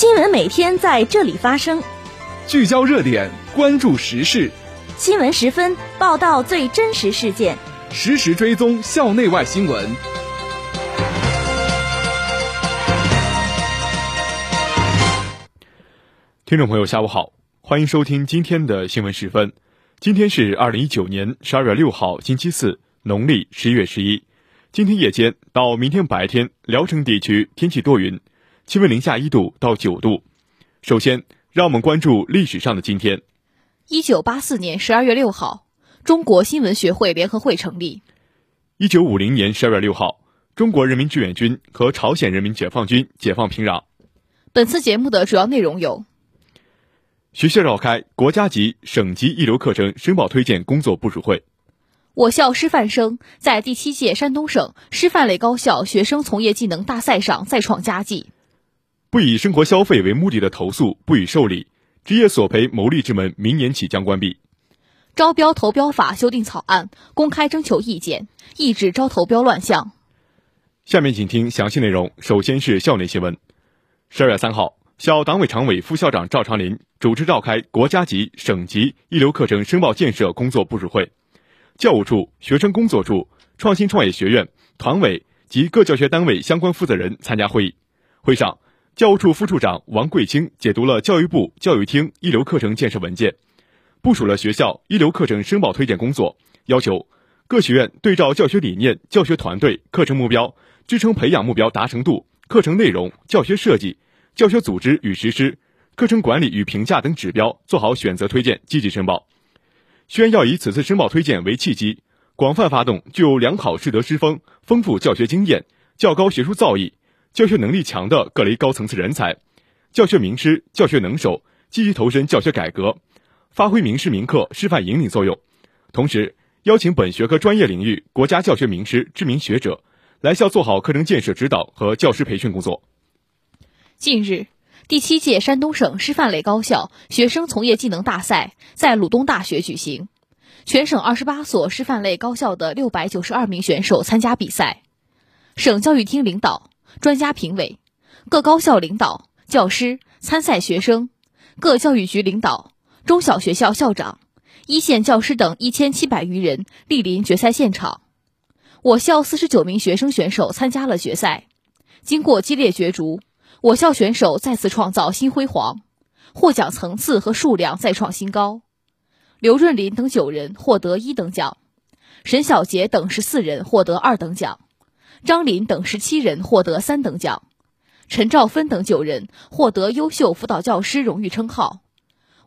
新闻每天在这里发生，聚焦热点，关注时事。新闻十分报道最真实事件，实时追踪校内外新闻。听众朋友，下午好，欢迎收听今天的新闻十分。今天是二零一九年十二月六号，星期四，农历十一月十一。今天夜间到明天白天，聊城地区天气多云，气温零下一度到九度。首先，让我们关注历史上的今天。一九八四年十二月六号，中国新闻学会联合会成立。一九五零年十二月六号，中国人民志愿军和朝鲜人民解放军解放平壤。本次节目的主要内容有：学校召开国家级、省级一流课程申报推荐工作部署会；我校师范生在第七届山东省师范类高校学生从业技能大赛上再创佳绩；不以生活消费为目的的投诉不予受理。职业索赔牟利之门明年起将关闭。招标投标法修订草案公开征求意见，抑制招投标乱象。下面请听详细内容。首先是校内新闻。十二月三号，校党委常委、副校长赵长林主持召开国家级、省级一流课程申报建设工作部署会。教务处、学生工作处、创新创业学院、团委及各教学单位相关负责人参加会议。会上。教务处副处长王桂清解读了教育部教育厅一流课程建设文件，部署了学校一流课程申报推荐工作，要求各学院对照教学理念、教学团队、课程目标、支撑培养目标达成度、课程内容、教学设计、教学组织与实施、课程管理与评价等指标做好选择推荐，积极申报。学院要以此次申报推荐为契机，广泛发动具有良好师德师风、丰富教学经验、较高学术造诣。教学能力强的各类高层次人才，教学名师、教学能手积极投身教学改革，发挥名师名课示范引领作用。同时，邀请本学科专业领域国家教学名师、知名学者来校做好课程建设指导和教师培训工作。近日，第七届山东省师范类高校学生从业技能大赛在鲁东大学举行，全省二十八所师范类高校的六百九十二名选手参加比赛，省教育厅领导。专家评委、各高校领导、教师、参赛学生、各教育局领导、中小学校校长、一线教师等一千七百余人莅临决赛现场。我校四十九名学生选手参加了决赛，经过激烈角逐，我校选手再次创造新辉煌，获奖层次和数量再创新高。刘润林等九人获得一等奖，沈小杰等十四人获得二等奖。张林等十七人获得三等奖，陈兆芬等九人获得优秀辅导教师荣誉称号。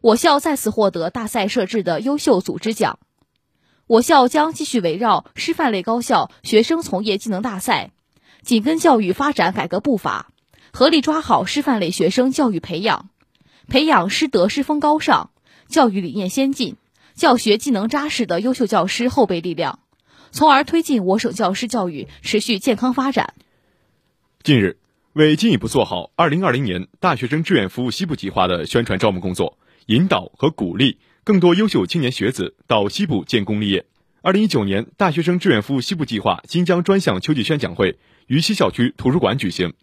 我校再次获得大赛设置的优秀组织奖。我校将继续围绕师范类高校学生从业技能大赛，紧跟教育发展改革步伐，合力抓好师范类学生教育培养，培养师德师风高尚、教育理念先进、教学技能扎实的优秀教师后备力量。从而推进我省教师教育持续健康发展。近日，为进一步做好二零二零年大学生志愿服务西部计划的宣传招募工作，引导和鼓励更多优秀青年学子到西部建功立业，二零一九年大学生志愿服务西部计划新疆专项秋季宣讲会于西校区图书馆举行。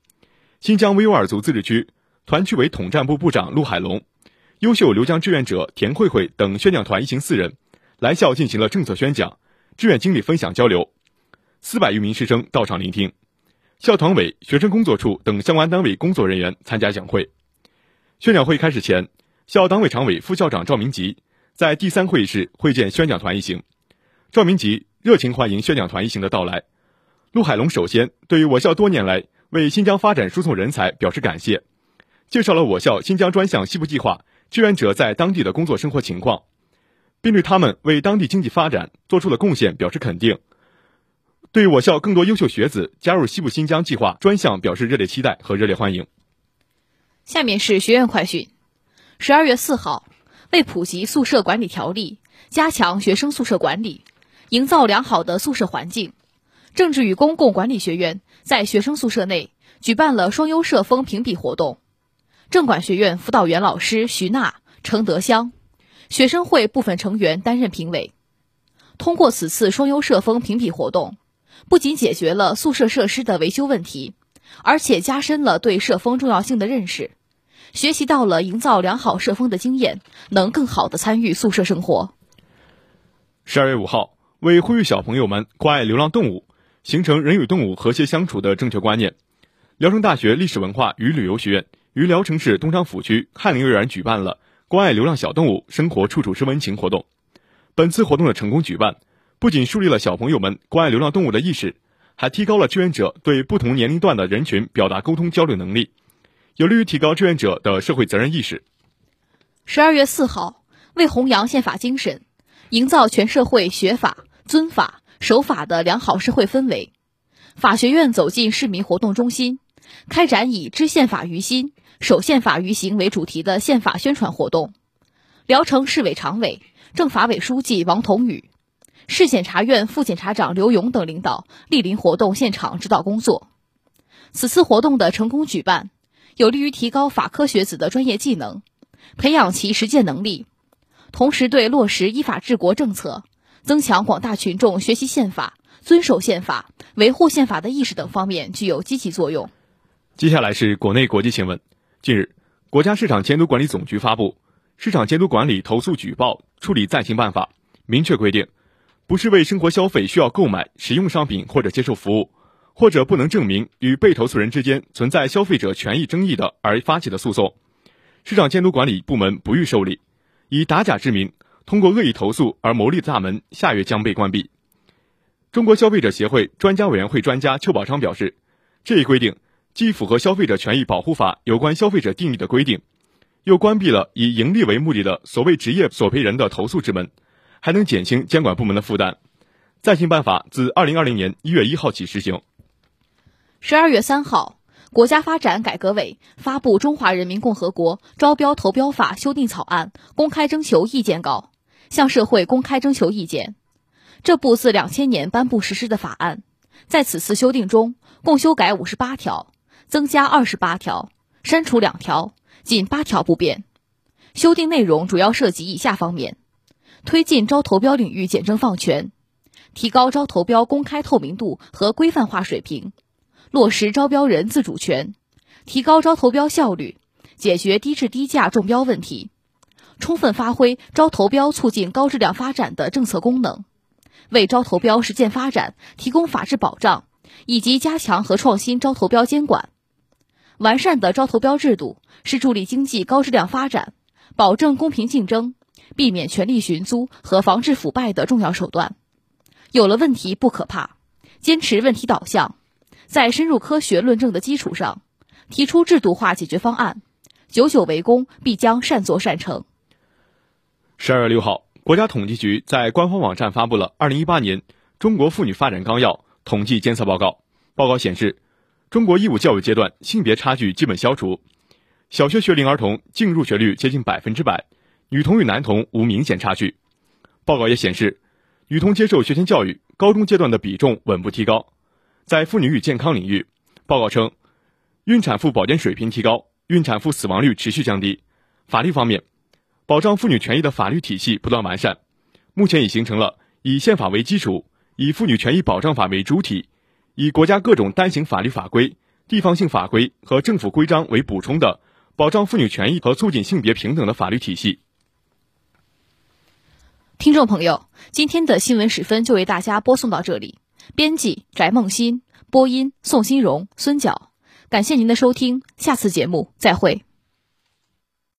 新疆维吾尔族自治区团区委统战部部长陆海龙、优秀留江志愿者田慧慧等宣讲团一行四人来校进行了政策宣讲。志愿经历分享交流，四百余名师生到场聆听，校团委、学生工作处等相关单位工作人员参加讲会。宣讲会开始前，校党委常委、副校长赵明吉在第三会议室会见宣讲团一行。赵明吉热情欢迎宣讲团一行的到来。陆海龙首先对于我校多年来为新疆发展输送人才表示感谢，介绍了我校新疆专项西部计划志愿者在当地的工作生活情况。并对他们为当地经济发展做出的贡献表示肯定，对我校更多优秀学子加入西部新疆计划专项表示热烈期待和热烈欢迎。下面是学院快讯：十二月四号，为普及宿舍管理条例，加强学生宿舍管理，营造良好的宿舍环境，政治与公共管理学院在学生宿舍内举办了双优舍风评比活动。政管学院辅导员老师徐娜、程德香。学生会部分成员担任评委。通过此次双优社风评比活动，不仅解决了宿舍设施的维修问题，而且加深了对社风重要性的认识，学习到了营造良好社风的经验，能更好的参与宿舍生活。十二月五号，为呼吁小朋友们关爱流浪动物，形成人与动物和谐相处的正确观念，聊城大学历史文化与旅游学院于聊城市东昌府区翰林幼儿园举办了关爱流浪小动物，生活处处是温情活动。本次活动的成功举办，不仅树立了小朋友们关爱流浪动物的意识，还提高了志愿者对不同年龄段的人群表达沟通交流能力，有利于提高志愿者的社会责任意识。十二月四号，为弘扬宪法精神，营造全社会学法、尊法、守法的良好社会氛围，法学院走进市民活动中心，开展以“知宪法于心，守宪法于行”为主题的宪法宣传活动。聊城市委常委。政法委书记王彤宇、市检察院副检察长刘勇等领导莅临活动现场指导工作。此次活动的成功举办，有利于提高法科学子的专业技能，培养其实践能力，同时对落实依法治国政策、增强广大群众学习宪法、遵守宪法、维护宪法的意识等方面具有积极作用。接下来是国内国际新闻。近日，国家市场监督管理总局发布。市场监督管理投诉举报处理暂行办法明确规定，不是为生活消费需要购买、使用商品或者接受服务，或者不能证明与被投诉人之间存在消费者权益争议的而发起的诉讼，市场监督管理部门不予受理。以打假之名通过恶意投诉而牟利的大门，下月将被关闭。中国消费者协会专家委员会专家邱宝昌表示，这一规定既符合消费者权益保护法有关消费者定义的规定。又关闭了以盈利为目的的所谓职业索赔人的投诉之门，还能减轻监管部门的负担。暂行办法自二零二零年一月一号起施行。十二月三号，国家发展改革委发布《中华人民共和国招标投标法》修订草案公开征求意见稿，向社会公开征求意见。这部自两千年颁布实施的法案，在此次修订中共修改五十八条，增加二十八条，删除两条。仅八条不变，修订内容主要涉及以下方面：推进招投标领域简政放权，提高招投标公开透明度和规范化水平，落实招标人自主权，提高招投标效率，解决低质低价中标问题，充分发挥招投标促进高质量发展的政策功能，为招投标实践发展提供法治保障，以及加强和创新招投标监管。完善的招投标制度是助力经济高质量发展、保证公平竞争、避免权力寻租和防治腐败的重要手段。有了问题不可怕，坚持问题导向，在深入科学论证的基础上，提出制度化解决方案，久久为功，必将善作善成。十二月六号，国家统计局在官方网站发布了《二零一八年中国妇女发展纲要统计监测报告》，报告显示。中国义务教育阶段性别差距基本消除，小学学龄儿童净入学率接近百分之百，女童与男童无明显差距。报告也显示，女童接受学前教育高中阶段的比重稳步提高。在妇女与健康领域，报告称，孕产妇保健水平提高，孕产妇死亡率持续降低。法律方面，保障妇女权益的法律体系不断完善，目前已形成了以宪法为基础，以妇女权益保障法为主体。以国家各种单行法律法规、地方性法规和政府规章为补充的保障妇女权益和促进性别平等的法律体系。听众朋友，今天的新闻时分就为大家播送到这里。编辑：翟梦欣，播音：宋新荣、孙角。感谢您的收听，下次节目再会。